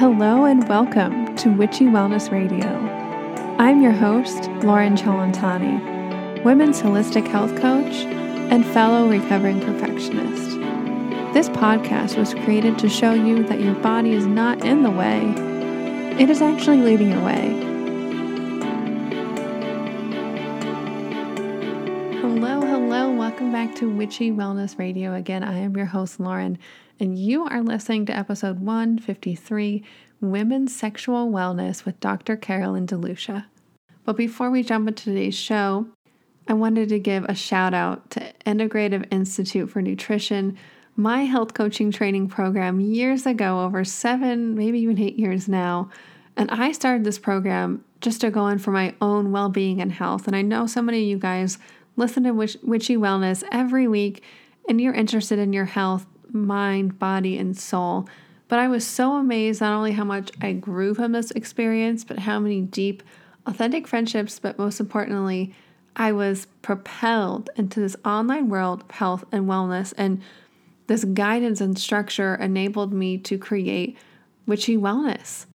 Hello and welcome to Witchy Wellness Radio. I'm your host, Lauren Chalantani, women's holistic health coach and fellow recovering perfectionist. This podcast was created to show you that your body is not in the way, it is actually leading your way. Hello, hello, welcome back to Witchy Wellness Radio. Again, I am your host, Lauren, and you are listening to episode 153 Women's Sexual Wellness with Dr. Carolyn DeLucia. But before we jump into today's show, I wanted to give a shout out to Integrative Institute for Nutrition my health coaching training program years ago, over seven, maybe even eight years now. And I started this program just to go in for my own well being and health. And I know so many of you guys listen to Witchy Wellness every week and you're interested in your health, mind, body, and soul. But I was so amazed not only how much I grew from this experience, but how many deep, authentic friendships, but most importantly, I was propelled into this online world of health and wellness. And this guidance and structure enabled me to create Witchy Wellness.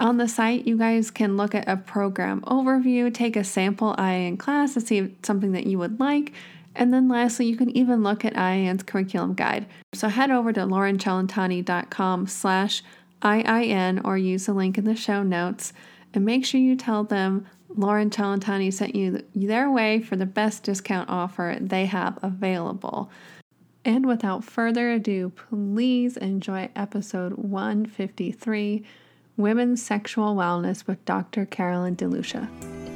On the site, you guys can look at a program overview, take a sample IIN class to see if it's something that you would like, and then lastly, you can even look at IIN's curriculum guide. So head over to laurenchalantani.com slash IIN or use the link in the show notes and make sure you tell them Lauren Chalantani sent you their way for the best discount offer they have available. And without further ado, please enjoy episode 153 Women's Sexual Wellness with Dr. Carolyn DeLucia.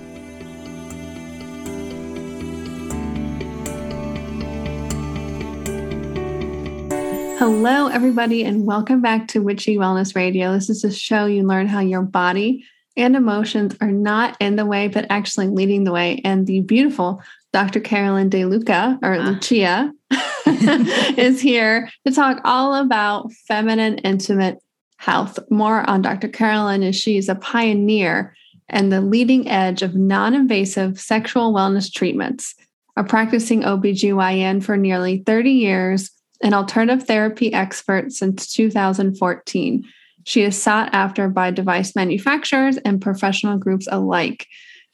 Hello, everybody, and welcome back to Witchy Wellness Radio. This is a show you learn how your body and emotions are not in the way, but actually leading the way. And the beautiful Dr. Carolyn DeLuca or uh. Lucia is here to talk all about feminine intimate health. More on Dr. Carolyn is she's a pioneer and the leading edge of non-invasive sexual wellness treatments, a practicing OBGYN for nearly 30 years, an alternative therapy expert since 2014. She is sought after by device manufacturers and professional groups alike.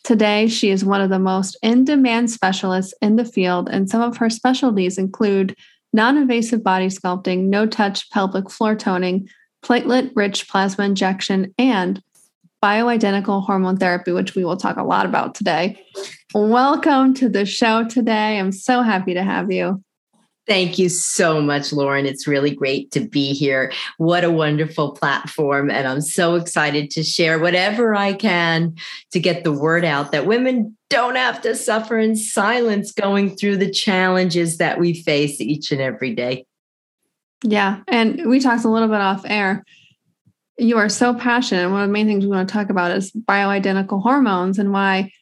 Today, she is one of the most in demand specialists in the field, and some of her specialties include non invasive body sculpting, no touch pelvic floor toning, platelet rich plasma injection, and bioidentical hormone therapy, which we will talk a lot about today. Welcome to the show today. I'm so happy to have you. Thank you so much, Lauren. It's really great to be here. What a wonderful platform. And I'm so excited to share whatever I can to get the word out that women don't have to suffer in silence going through the challenges that we face each and every day. Yeah. And we talked a little bit off air. You are so passionate. One of the main things we want to talk about is bioidentical hormones and why,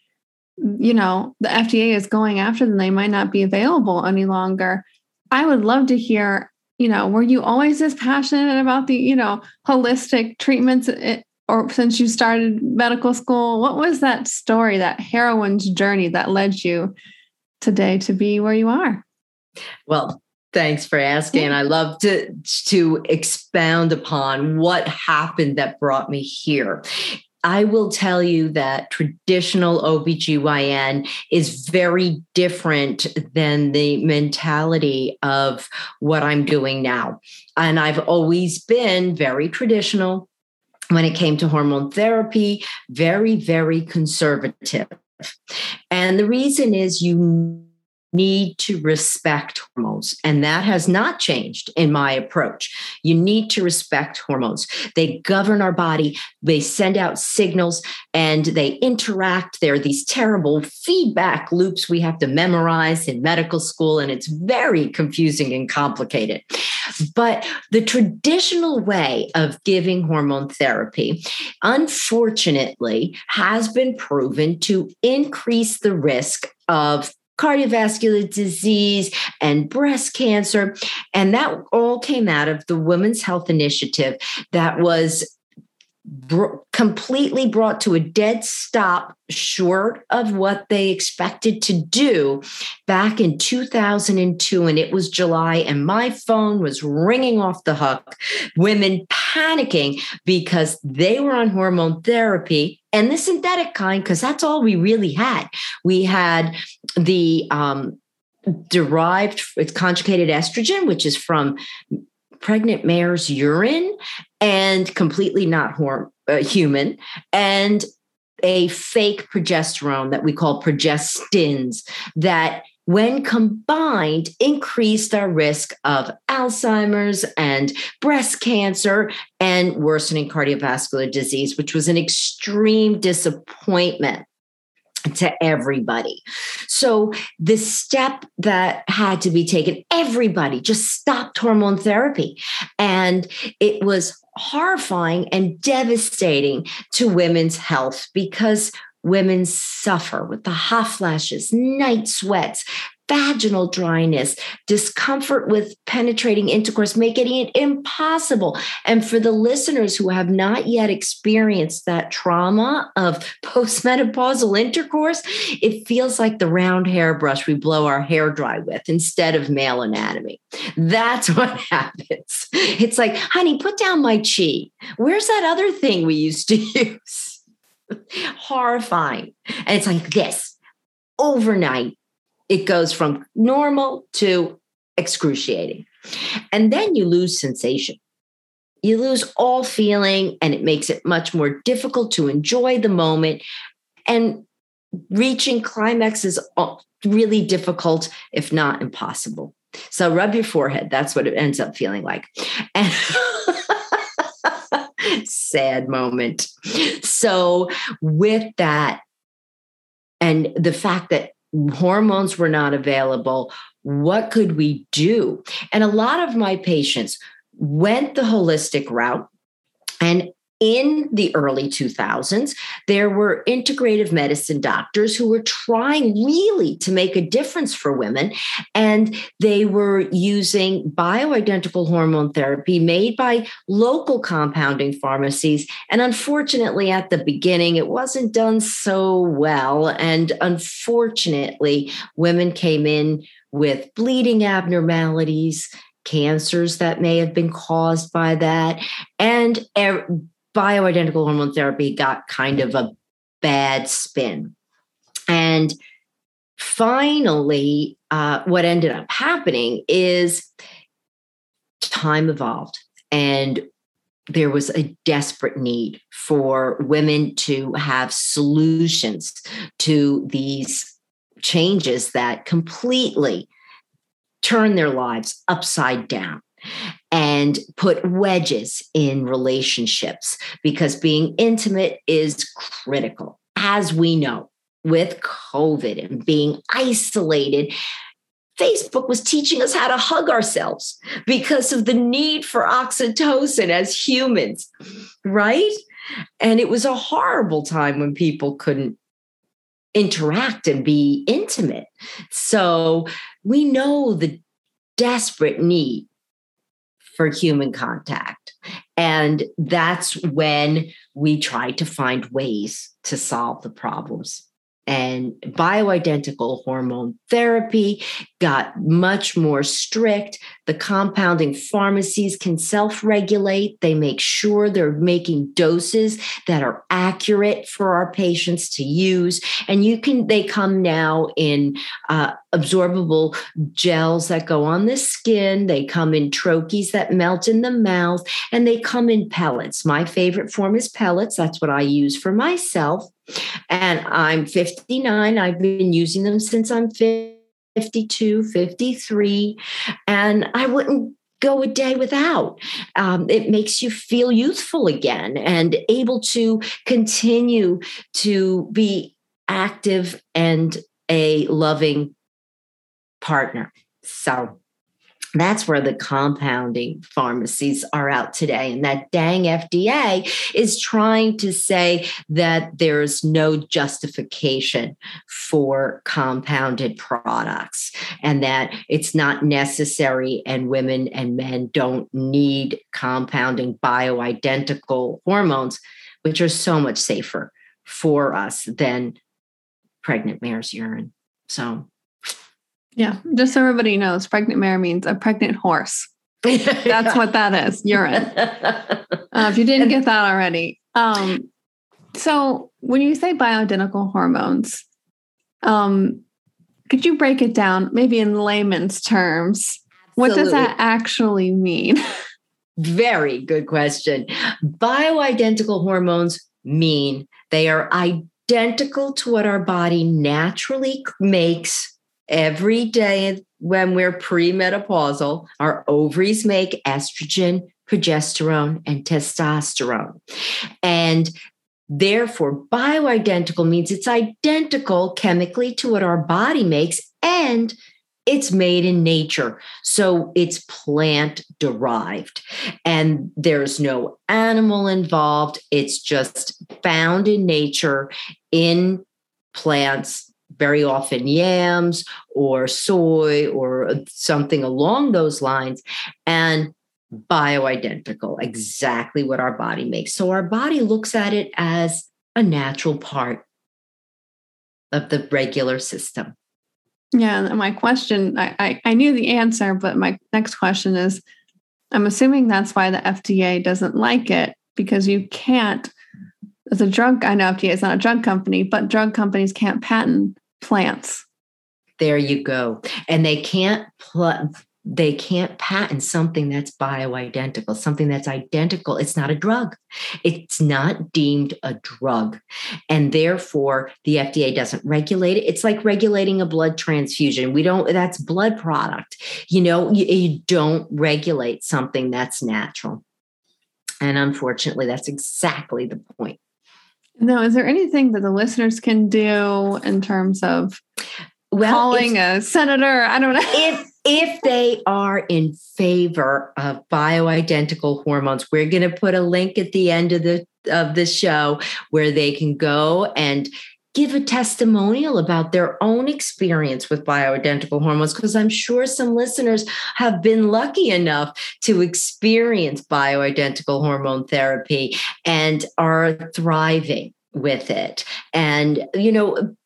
you know, the FDA is going after them. They might not be available any longer. I would love to hear, you know, were you always this passionate about the, you know, holistic treatments eh, or since you started medical school? What was that story, that heroine's journey that led you today to be where you are? Well, Thanks for asking. I love to to expound upon what happened that brought me here. I will tell you that traditional OBGYN is very different than the mentality of what I'm doing now. And I've always been very traditional when it came to hormone therapy, very, very conservative. And the reason is you need to respect hormones. And that has not changed in my approach. You need to respect hormones. They govern our body, they send out signals, and they interact. There are these terrible feedback loops we have to memorize in medical school, and it's very confusing and complicated. But the traditional way of giving hormone therapy, unfortunately, has been proven to increase the risk of cardiovascular disease and breast cancer. And that all came out of the Women's Health Initiative that was br- completely brought to a dead stop short of what they expected to do back in 2002 and it was July and my phone was ringing off the hook. Women panicking because they were on hormone therapy and the synthetic kind because that's all we really had. We had the um, derived it's conjugated estrogen which is from pregnant mare's urine and completely not horm- uh, human and a fake progesterone that we call progestins that when combined increased our risk of alzheimer's and breast cancer and worsening cardiovascular disease which was an extreme disappointment to everybody. So, the step that had to be taken, everybody just stopped hormone therapy. And it was horrifying and devastating to women's health because women suffer with the hot flashes, night sweats, vaginal dryness, discomfort with penetrating intercourse, making it impossible. And for the listeners who have not yet experienced that trauma of postmenopausal intercourse, it feels like the round hairbrush we blow our hair dry with instead of male anatomy. That's what happens. It's like, honey, put down my chi. Where's that other thing we used to use? Horrifying. And it's like this overnight it goes from normal to excruciating. And then you lose sensation. You lose all feeling, and it makes it much more difficult to enjoy the moment. And reaching climax is really difficult, if not impossible. So rub your forehead. That's what it ends up feeling like. And sad moment. So, with that, and the fact that hormones were not available. What could we do? And a lot of my patients went the holistic route. And in the early 2000s, there were integrative medicine doctors who were trying really to make a difference for women. And they were using bioidentical hormone therapy made by local compounding pharmacies. And unfortunately, at the beginning, it wasn't done so well. And unfortunately, women came in with bleeding abnormalities cancers that may have been caused by that and er, bioidentical hormone therapy got kind of a bad spin. And finally, uh, what ended up happening is time evolved and there was a desperate need for women to have solutions to these changes that completely turn their lives upside down and put wedges in relationships because being intimate is critical, as we know with COVID and being isolated. Facebook was teaching us how to hug ourselves because of the need for oxytocin as humans, right? And it was a horrible time when people couldn't interact and be intimate. So we know the desperate need for human contact. And that's when we try to find ways to solve the problems and bioidentical hormone therapy got much more strict. The compounding pharmacies can self regulate. They make sure they're making doses that are accurate for our patients to use. And you can, they come now in uh, absorbable gels that go on the skin. They come in troches that melt in the mouth, and they come in pellets. My favorite form is pellets. That's what I use for myself. And I'm 59. I've been using them since I'm 52, 53. And I wouldn't go a day without. Um, it makes you feel youthful again and able to continue to be active and a loving partner. So that's where the compounding pharmacies are out today. And that dang FDA is trying to say that there's no justification for compounded products and that it's not necessary, and women and men don't need compounding bioidentical hormones, which are so much safer for us than pregnant mare's urine. So yeah, just so everybody knows, pregnant mare means a pregnant horse. That's what that is, urine. Uh, if you didn't get that already. Um, so when you say bioidentical hormones, um, could you break it down maybe in layman's terms? Absolutely. What does that actually mean? Very good question. Bioidentical hormones mean they are identical to what our body naturally makes every day when we're premenopausal, our ovaries make estrogen, progesterone, and testosterone. And therefore, bioidentical means it's identical chemically to what our body makes and it's made in nature. So it's plant derived and there's no animal involved. It's just found in nature in plants very often yams or soy or something along those lines, and bioidentical, exactly what our body makes. So our body looks at it as a natural part of the regular system. Yeah, my question, I, I, I knew the answer, but my next question is I'm assuming that's why the FDA doesn't like it because you can't as a drug, I know FDA is not a drug company, but drug companies can't patent plants. There you go. And they can't pl- they can't patent something that's bioidentical, something that's identical. It's not a drug. It's not deemed a drug. And therefore, the FDA doesn't regulate it. It's like regulating a blood transfusion. We don't, that's blood product. You know, you, you don't regulate something that's natural. And unfortunately, that's exactly the point. Now, is there anything that the listeners can do in terms of well, calling a senator? I don't know. If if they are in favor of bioidentical hormones, we're going to put a link at the end of the of the show where they can go and give a testimonial about their own experience with bioidentical hormones because I'm sure some listeners have been lucky enough to experience bioidentical hormone therapy and are thriving with it. And, you know,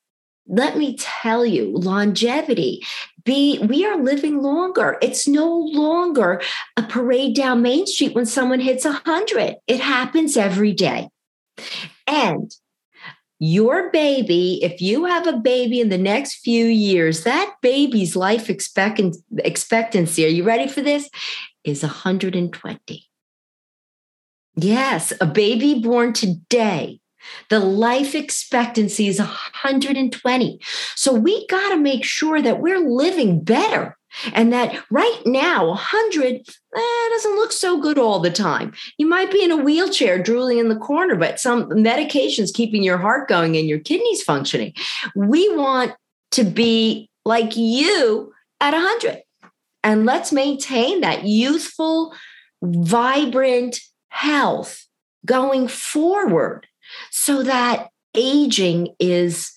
let me tell you, longevity. Be we are living longer. It's no longer a parade down Main Street when someone hits a hundred. It happens every day. And your baby, if you have a baby in the next few years, that baby's life expectancy, are you ready for this? Is 120. Yes, a baby born today the life expectancy is 120. So we got to make sure that we're living better and that right now 100 eh, doesn't look so good all the time. You might be in a wheelchair drooling in the corner, but some medications keeping your heart going and your kidneys functioning. We want to be like you at 100. And let's maintain that youthful, vibrant health going forward so that aging is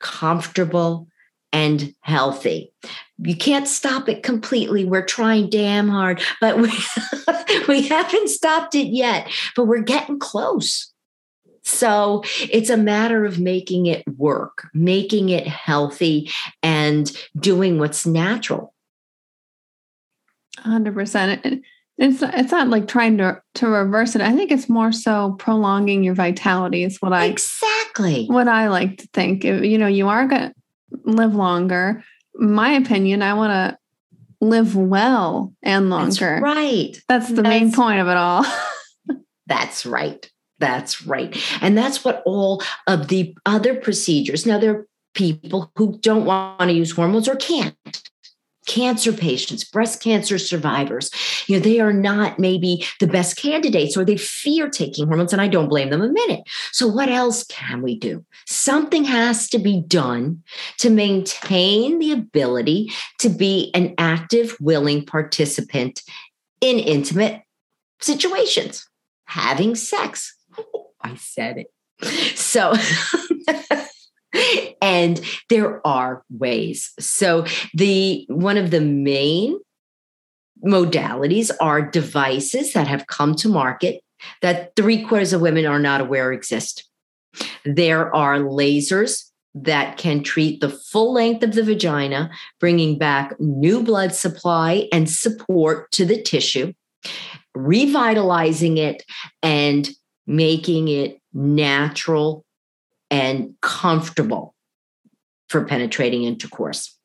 comfortable and healthy. You can't stop it completely. We're trying damn hard, but we, we haven't stopped it yet, but we're getting close. So it's a matter of making it work, making it healthy, and doing what's natural. 100%. It's it's not like trying to to reverse it. I think it's more so prolonging your vitality. Is what I exactly what I like to think. You know, you are going to live longer. My opinion, I want to live well and longer. That's right. That's the that's, main point of it all. that's right. That's right. And that's what all of the other procedures. Now there are people who don't want to use hormones or can't cancer patients, breast cancer survivors, you know, they are not maybe the best candidates or they fear taking hormones, and I don't blame them a minute. So, what else can we do? Something has to be done to maintain the ability to be an active, willing participant in intimate situations, having sex. Oh, I said it. So, and there are ways. So the one of the main modalities are devices that have come to market that three quarters of women are not aware exist. There are lasers that can treat the full length of the vagina, bringing back new blood supply and support to the tissue, revitalizing it, and making it natural and comfortable for penetrating intercourse.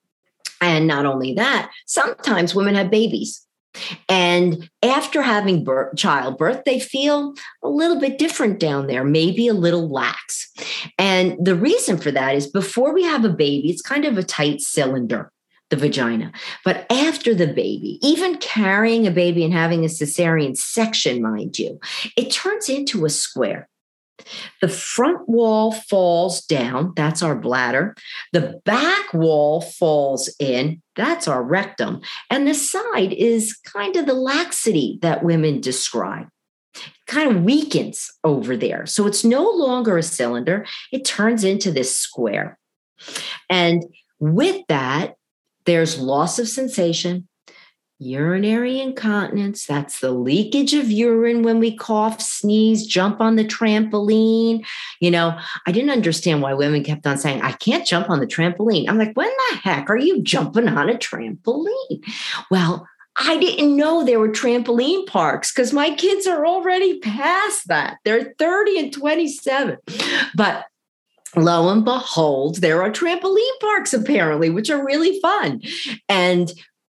And not only that, sometimes women have babies. And after having birth, childbirth, they feel a little bit different down there, maybe a little lax. And the reason for that is before we have a baby, it's kind of a tight cylinder, the vagina. But after the baby, even carrying a baby and having a cesarean section, mind you, it turns into a square. The front wall falls down, that's our bladder. The back wall falls in, that's our rectum. And the side is kind of the laxity that women describe. kind of weakens over there. So it's no longer a cylinder, it turns into this square. And with that, there's loss of sensation, urinary incontinence. That's the leakage of urine when we cough, sneeze, jump on the trampoline. You know, I didn't understand why women kept on saying, I can't jump on the trampoline. I'm like, when the heck are you jumping on a trampoline? Well, I didn't know there were trampoline parks because my kids are already past that. They're 30 and 27. But lo and behold, there are trampoline parks apparently, which are really fun. And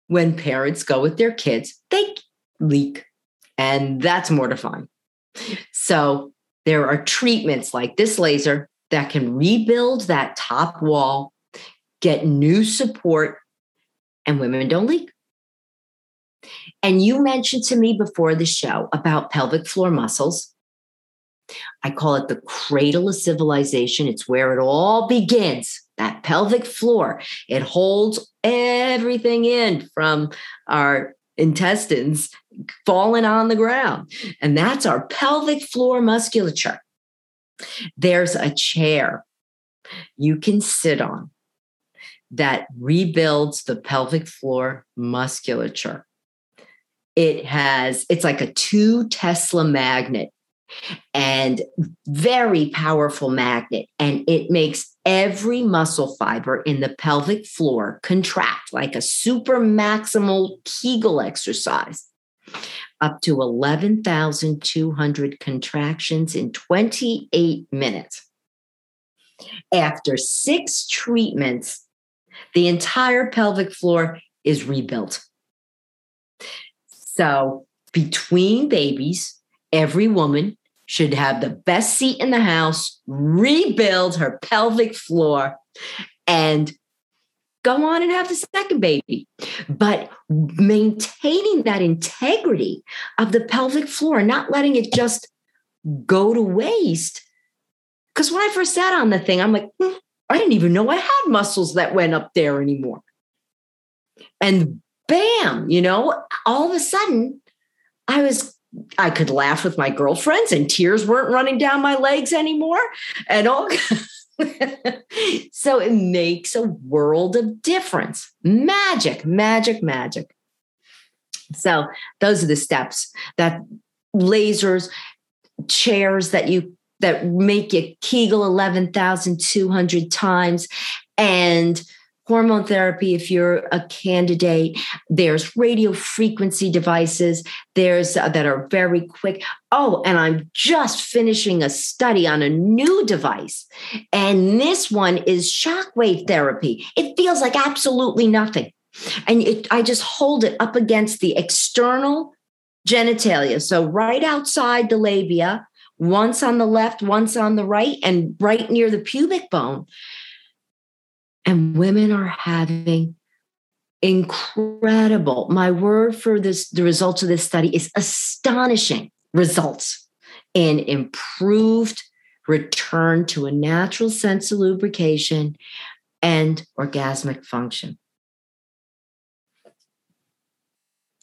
when parents go with their kids, they leak, and that's mortifying. So there are treatments like this laser that can rebuild that top wall, get new support, and women don't leak. And you mentioned to me before the show about pelvic floor muscles. I call it the cradle of civilization. It's where it all begins. That pelvic floor, it holds everything in from our intestines falling on the ground. And that's our pelvic floor musculature. There's a chair you can sit on that rebuilds the pelvic floor musculature. It has, it's like a two Tesla magnet and very powerful magnet. And it makes every muscle fiber in the pelvic floor contract like a super maximal Kegel exercise, up to 11,200 contractions in 28 minutes. After six treatments, the entire pelvic floor is rebuilt. So, between babies, every woman should have the best seat in the house, rebuild her pelvic floor, and go on and have the second baby. But maintaining that integrity of the pelvic floor, not letting it just go to waste. Because when I first sat on the thing, I'm like, hmm, I didn't even know I had muscles that went up there anymore. And bam, you know, all of a sudden, I was I could laugh with my girlfriends and tears weren't running down my legs anymore and all. so it makes a world of difference. Magic, magic, magic. So those are the steps that lasers, chairs that you that make you Kegel 11,200 times and hormone therapy if you're a candidate. There's radio frequency devices there's uh, that are very quick. Oh and i'm just finishing a study on a new device and this one is shockwave therapy. It feels like absolutely nothing. And it, i just hold it up against the external genitalia. So right outside the labia once on the left once on the right and right near the pubic bone and women are having incredible. My word for this, the results of this study is astonishing results in improved return to a natural sense of lubrication and orgasmic function.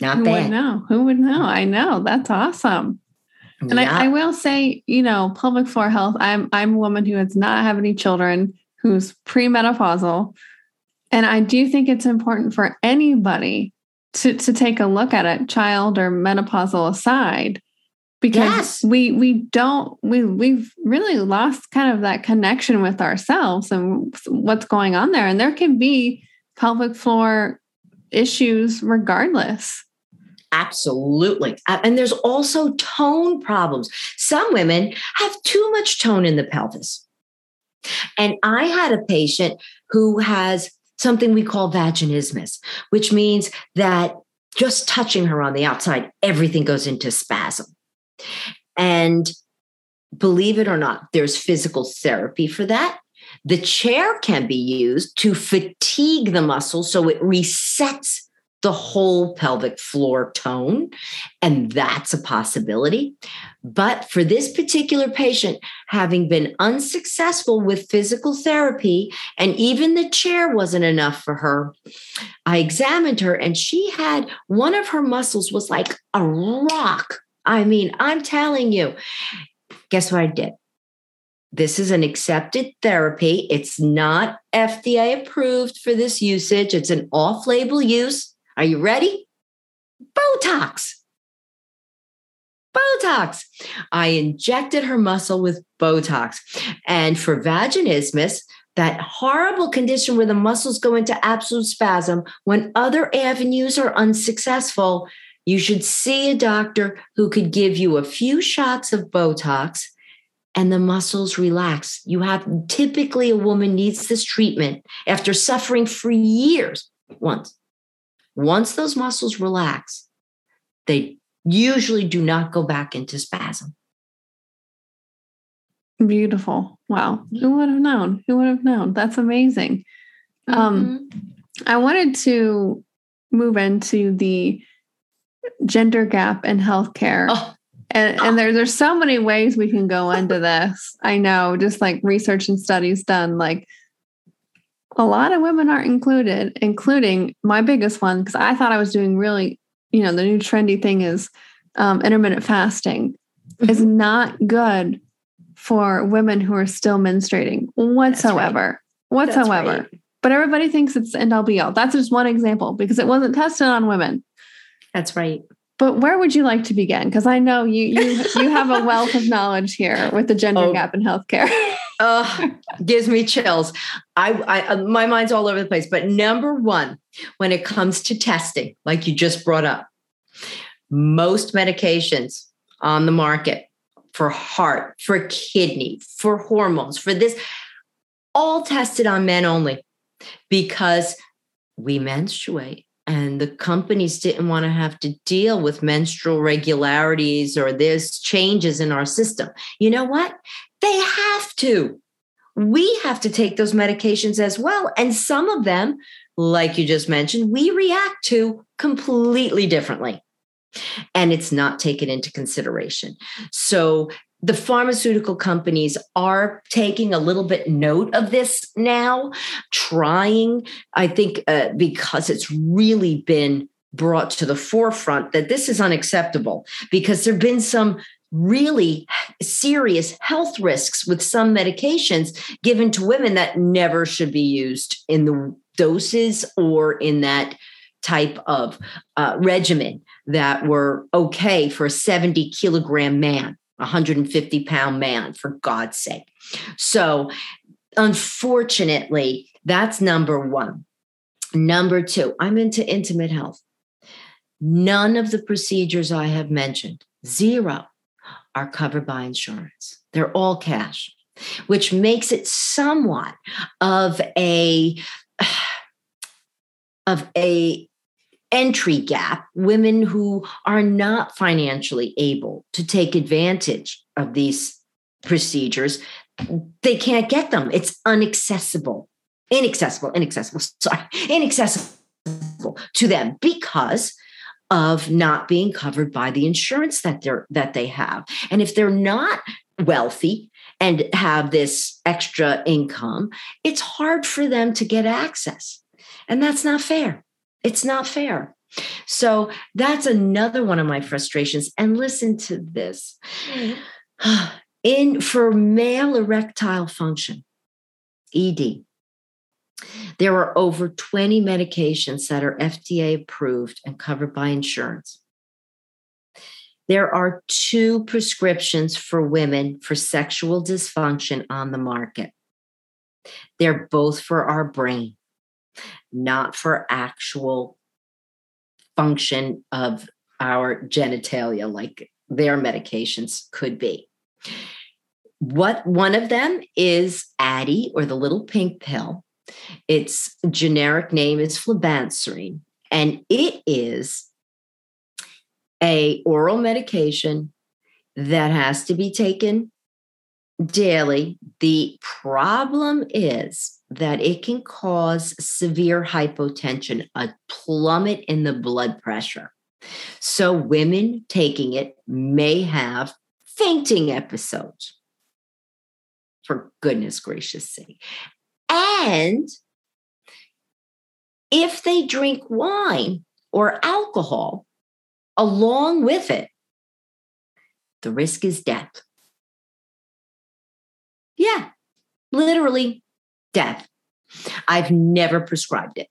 Not Who bad. would know? Who would know? I know. That's awesome. And I, I, will say, you know, pelvic floor health. I'm I'm a woman who does not have any children, who's premenopausal, and I do think it's important for anybody to to take a look at it, child or menopausal aside, because yes. we we don't we we've really lost kind of that connection with ourselves and what's going on there, and there can be pelvic floor issues regardless. Absolutely. Uh, and there's also tone problems. Some women have too much tone in the pelvis. And I had a patient who has something we call vaginismus, which means that just touching her on the outside, everything goes into spasm. And believe it or not, there's physical therapy for that. The chair can be used to fatigue the muscle so it resets the whole pelvic floor tone. And that's a possibility. But for this particular patient, having been unsuccessful with physical therapy, and even the chair wasn't enough for her, I examined her and she had one of her muscles was like a rock. I mean, I'm telling you, guess what I did? This is an accepted therapy. It's not FDA approved for this usage. It's an off label use. Are you ready? Botox. Botox. I injected her muscle with Botox. And for vaginismus, that horrible condition where the muscles go into absolute spasm, when other avenues are unsuccessful, you should see a doctor who could give you a few shots of Botox and the muscles relax. You have typically a woman needs this treatment after suffering for years once once those muscles relax, they usually do not go back into spasm. Beautiful. Wow. Who would have known? Who would have known? That's amazing. Um, mm-hmm. Um, I wanted to move into the gender gap in healthcare. Oh. And, and there, there's so many ways we can go into this. I know, just like research and studies done, like a lot of women aren't included, including my biggest one, because I thought I was doing really, you know, the new trendy thing is um, intermittent fasting mm-hmm. is not good for women who are still menstruating whatsoever. Right. Whatsoever. Right. But everybody thinks it's end all be all. That's just one example because it wasn't tested on women. That's right. But where would you like to begin? Because I know you you you have a wealth of knowledge here with the gender oh. gap in healthcare. uh, gives me chills. I, I, uh, my mind's all over the place. But number one, when it comes to testing, like you just brought up, most medications on the market for heart, for kidney, for hormones, for this, all tested on men only because we menstruate and the companies didn't want to have to deal with menstrual regularities or this changes in our system. You know what? They have to. We have to take those medications as well. And some of them, like you just mentioned, we react to completely differently. And it's not taken into consideration. So the pharmaceutical companies are taking a little bit note of this now, trying, I think, uh, because it's really been brought to the forefront that this is unacceptable because there have been some really serious health risks with some medications given to women that never should be used in the doses or in that type of uh, regimen that were okay for a 70 kilogram man, 150 pound man, for God's sake. So, unfortunately, that's number one. Number two, I'm into intimate health. None of the procedures I have mentioned, zero, are covered by insurance. They're all cash, which makes it somewhat of a of a entry gap women who are not financially able to take advantage of these procedures they can't get them it's unaccessible inaccessible inaccessible sorry inaccessible to them because of not being covered by the insurance that they're that they have. And if they're not wealthy and have this extra income, it's hard for them to get access. And that's not fair. It's not fair. So that's another one of my frustrations. And listen to this. Mm-hmm. In for male erectile function, ED, there are over 20 medications that are FDA approved and covered by insurance. There are two prescriptions for women for sexual dysfunction on the market. They're both for our brain, not for actual function of our genitalia like their medications could be. What one of them is Addyi or the little pink pill. Its generic name is flibanserin, and it is a oral medication that has to be taken daily. The problem is that it can cause severe hypotension, a plummet in the blood pressure. So, women taking it may have fainting episodes, for goodness gracious sake. And if they drink wine or alcohol along with it, the risk is death. Yeah, literally death. I've never prescribed it.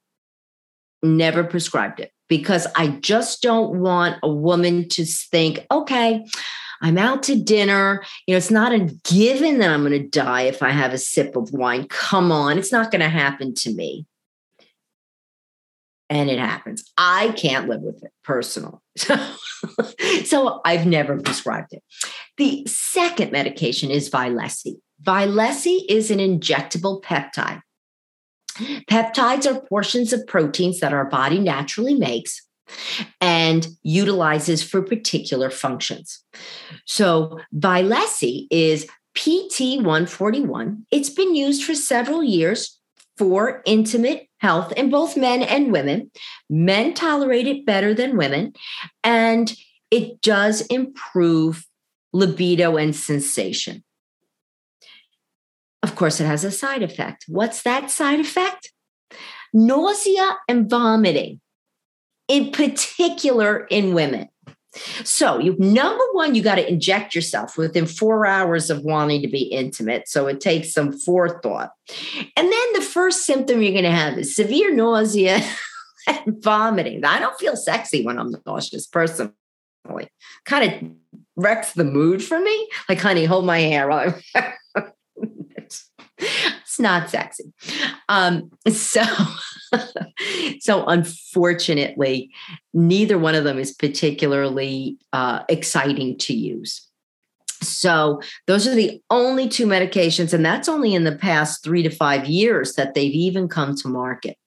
Never prescribed it because I just don't want a woman to think, okay, I'm out to dinner. You know, it's not a given that I'm going to die if I have a sip of wine. Come on, it's not going to happen to me. And it happens. I can't live with it personally. so so I've never prescribed it. The second medication is Vyleesi. Vyleesi is an injectable peptide. Peptides are portions of proteins that our body naturally makes and utilizes for particular functions. So Vyleesi is PT141. It's been used for several years for intimate health in both men and women. Men tolerate it better than women, and it does improve libido and sensation. Of course, it has a side effect. What's that side effect? Nausea and vomiting in particular in women. So, you number one, you got to inject yourself within four hours of wanting to be intimate. So it takes some forethought. And then the first symptom you're going to have is severe nausea and vomiting. I don't feel sexy when I'm nauseous personally. Kind of wrecks the mood for me. Like, honey, hold my hair. it's not sexy. Um, so so unfortunately, neither one of them is particularly uh, exciting to use. So those are the only two medications, and that's only in the past three to five years that they've even come to market.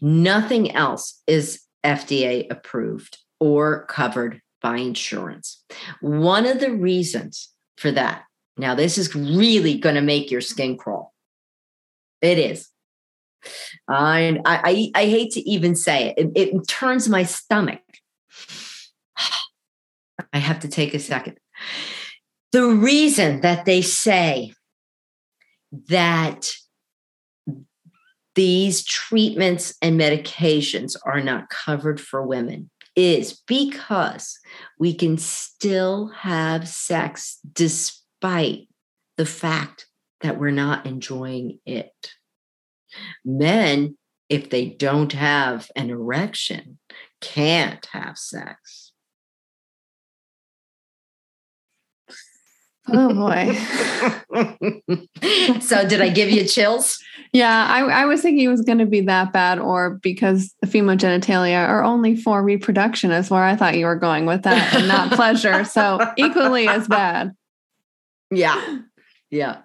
Nothing else is FDA approved or covered by insurance. One of the reasons for that, now this is really going to make your skin crawl. It is. I, I, I hate to even say it. it. It turns my stomach. I have to take a second. The reason that they say that these treatments and medications are not covered for women is because we can still have sex despite the fact that we're not enjoying it. Men, if they don't have an erection, can't have sex. Oh boy. so, did I give you chills? Yeah, I, I was thinking it was going to be that bad, or because the female genitalia are only for reproduction, is where I thought you were going with that, and not pleasure. So, equally as bad. Yeah. Yeah.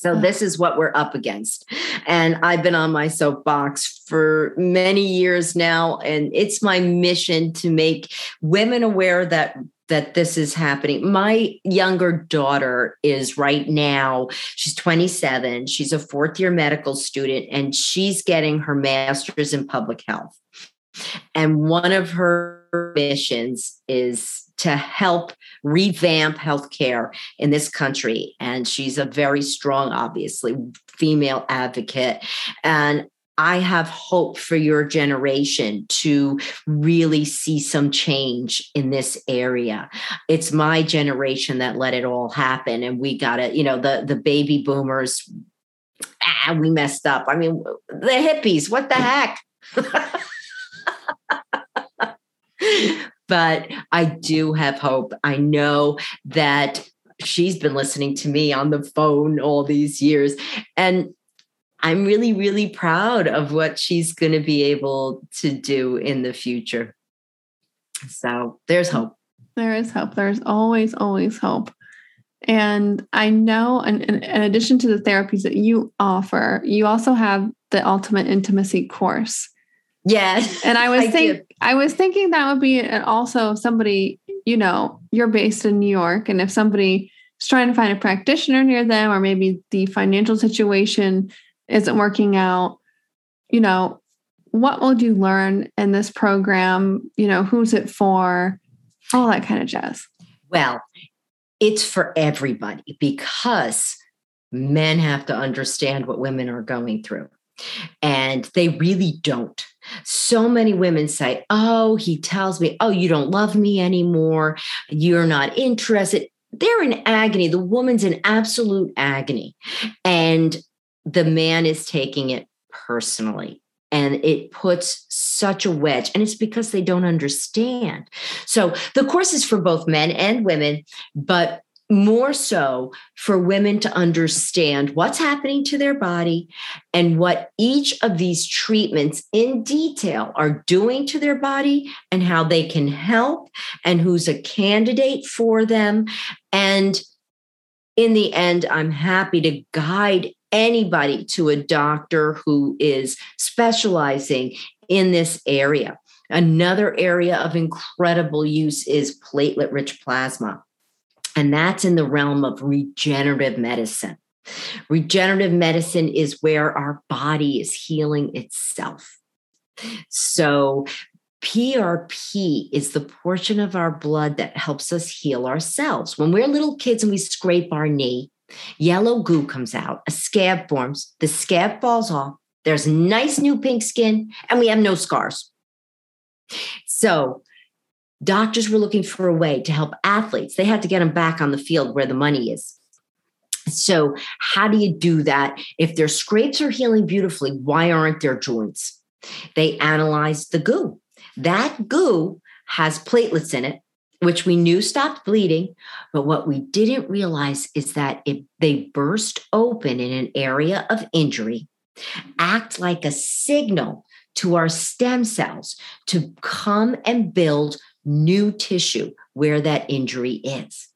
So this is what we're up against. And I've been on my soapbox for many years now and it's my mission to make women aware that that this is happening. My younger daughter is right now, she's 27, she's a fourth year medical student and she's getting her master's in public health. And one of her missions is to help revamp healthcare in this country. And she's a very strong, obviously, female advocate. And I have hope for your generation to really see some change in this area. It's my generation that let it all happen. And we got it, you know, the, the baby boomers, ah, we messed up. I mean, the hippies, what the heck? but I do have hope. I know that she's been listening to me on the phone all these years. And I'm really, really proud of what she's going to be able to do in the future. So there's hope. There is hope. There's always, always hope. And I know, in, in, in addition to the therapies that you offer, you also have the Ultimate Intimacy course. Yes. And I was I think I was thinking that would be uh, also somebody, you know, you're based in New York and if somebody is trying to find a practitioner near them or maybe the financial situation isn't working out, you know, what will you learn in this program? You know, who's it for? All that kind of jazz. Well, it's for everybody because men have to understand what women are going through. And they really don't. So many women say, Oh, he tells me, Oh, you don't love me anymore. You're not interested. They're in agony. The woman's in absolute agony. And the man is taking it personally. And it puts such a wedge, and it's because they don't understand. So the course is for both men and women, but more so for women to understand what's happening to their body and what each of these treatments in detail are doing to their body and how they can help and who's a candidate for them. And in the end, I'm happy to guide anybody to a doctor who is specializing in this area. Another area of incredible use is platelet rich plasma. And that's in the realm of regenerative medicine. Regenerative medicine is where our body is healing itself. So, PRP is the portion of our blood that helps us heal ourselves. When we're little kids and we scrape our knee, yellow goo comes out, a scab forms, the scab falls off, there's nice new pink skin, and we have no scars. So, Doctors were looking for a way to help athletes. They had to get them back on the field where the money is. So, how do you do that? If their scrapes are healing beautifully, why aren't their joints? They analyzed the goo. That goo has platelets in it, which we knew stopped bleeding. But what we didn't realize is that if they burst open in an area of injury, act like a signal to our stem cells to come and build new tissue where that injury is.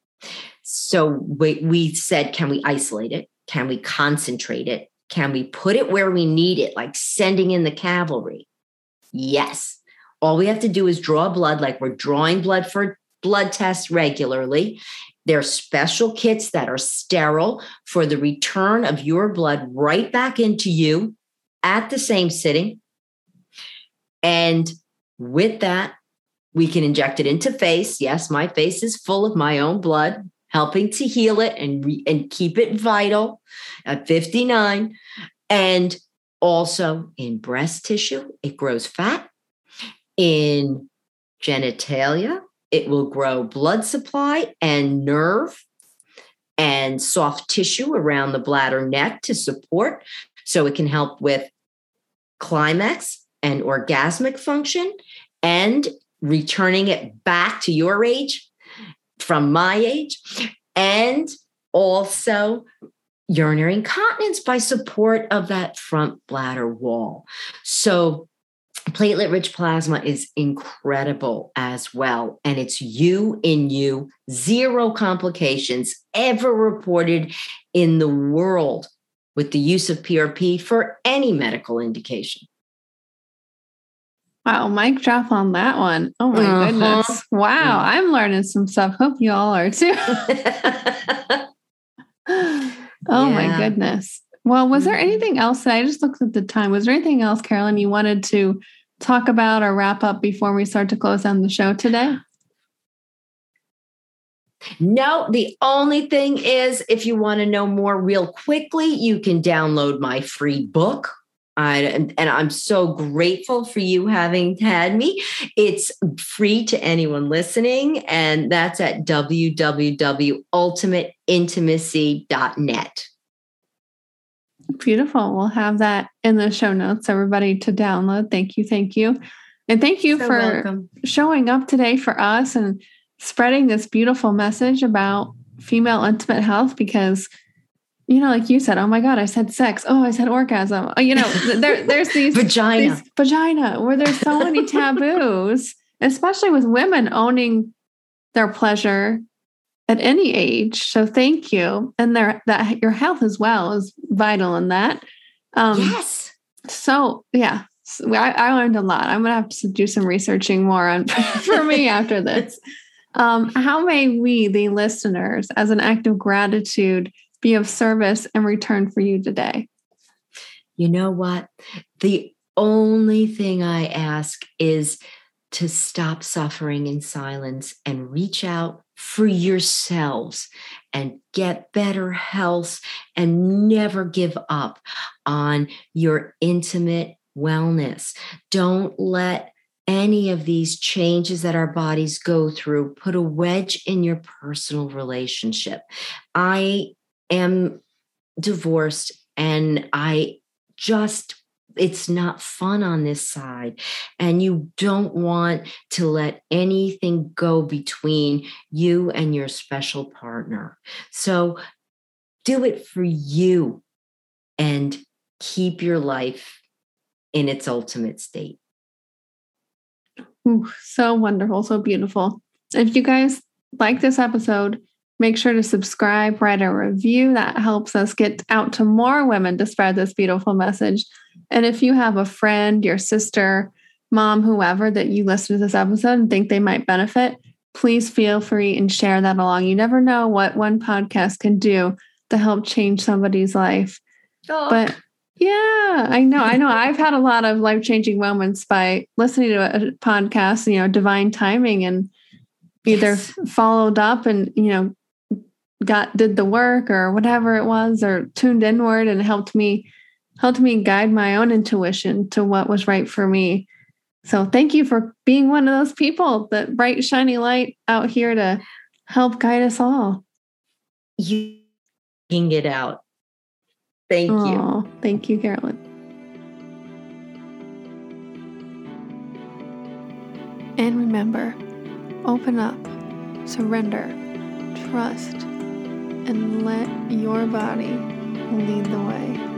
So we, we said, can we isolate it? Can we concentrate it? Can we put it where we need it, like sending in the cavalry? Yes. All we have to do is draw blood, like we're drawing blood for blood tests regularly. There are special kits that are sterile for the return of your blood right back into you at the same sitting. And with that, we can inject it into face. Yes, my face is full of my own blood, helping to heal it and, re- and keep it vital at 59. And also in breast tissue, it grows fat. In genitalia, it will grow blood supply and nerve and soft tissue around the bladder neck to support. So it can help with climax and orgasmic function and returning it back to your age from my age, and also urinary incontinence by support of that front bladder wall. So platelet rich plasma is incredible as well. And it's you in you, zero complications ever reported in the world with the use of PRP for any medical indication. Wow, mic drop on that one. Oh my uh-huh. goodness. Wow, I'm learning some stuff. Hope you all are too. oh yeah. my goodness. Well, was there mm-hmm. anything else that I just looked at the time? Was there anything else, Carolyn, you wanted to talk about or wrap up before we start to close down the show today? No, the only thing is if you want to know more real quickly, you can download my free book. I, and, and I'm so grateful for you having had me. It's free to anyone listening, and that's at www.ultimateintimacy.net. Beautiful. We'll have that in the show notes, everybody to download. Thank you. Thank you. And thank you so for welcome. showing up today for us and spreading this beautiful message about female intimate health because you know like you said oh my god i said sex oh i said orgasm oh, you know there, there's these vagina these vagina where there's so many taboos especially with women owning their pleasure at any age. So thank you. And there that your health as well is vital in that. Um, yes. So yeah, so I, I, learned a lot. I'm gonna have to do some researching more on for me after this. Um, how may we, the listeners, as an act of gratitude, be of service and return for you today? You know what? The only thing I ask is to stop suffering in silence and reach out for yourselves and get better health and never give up on your intimate wellness. Don't let any of these changes that our bodies go through put a wedge in your personal relationship. I am divorced and I just it's not fun on this side. And you don't want to let anything go between you and your special partner. So do it for you and keep your life in its ultimate state. Ooh, so wonderful so beautiful. If you guys like this episode Make sure to subscribe, write a review. That helps us get out to more women to spread this beautiful message. And if you have a friend, your sister, mom, whoever that you listen to this episode and think they might benefit, please feel free and share that along. You never know what one podcast can do to help change somebody's life. Oh. But yeah, I know. I know. I've had a lot of life changing moments by listening to a podcast, you know, divine timing and either yes. followed up and, you know, got did the work or whatever it was or tuned inward and helped me helped me guide my own intuition to what was right for me. So thank you for being one of those people that bright shiny light out here to help guide us all. You it out. Thank Aww, you thank you carolyn. And remember open up surrender trust and let your body lead the way.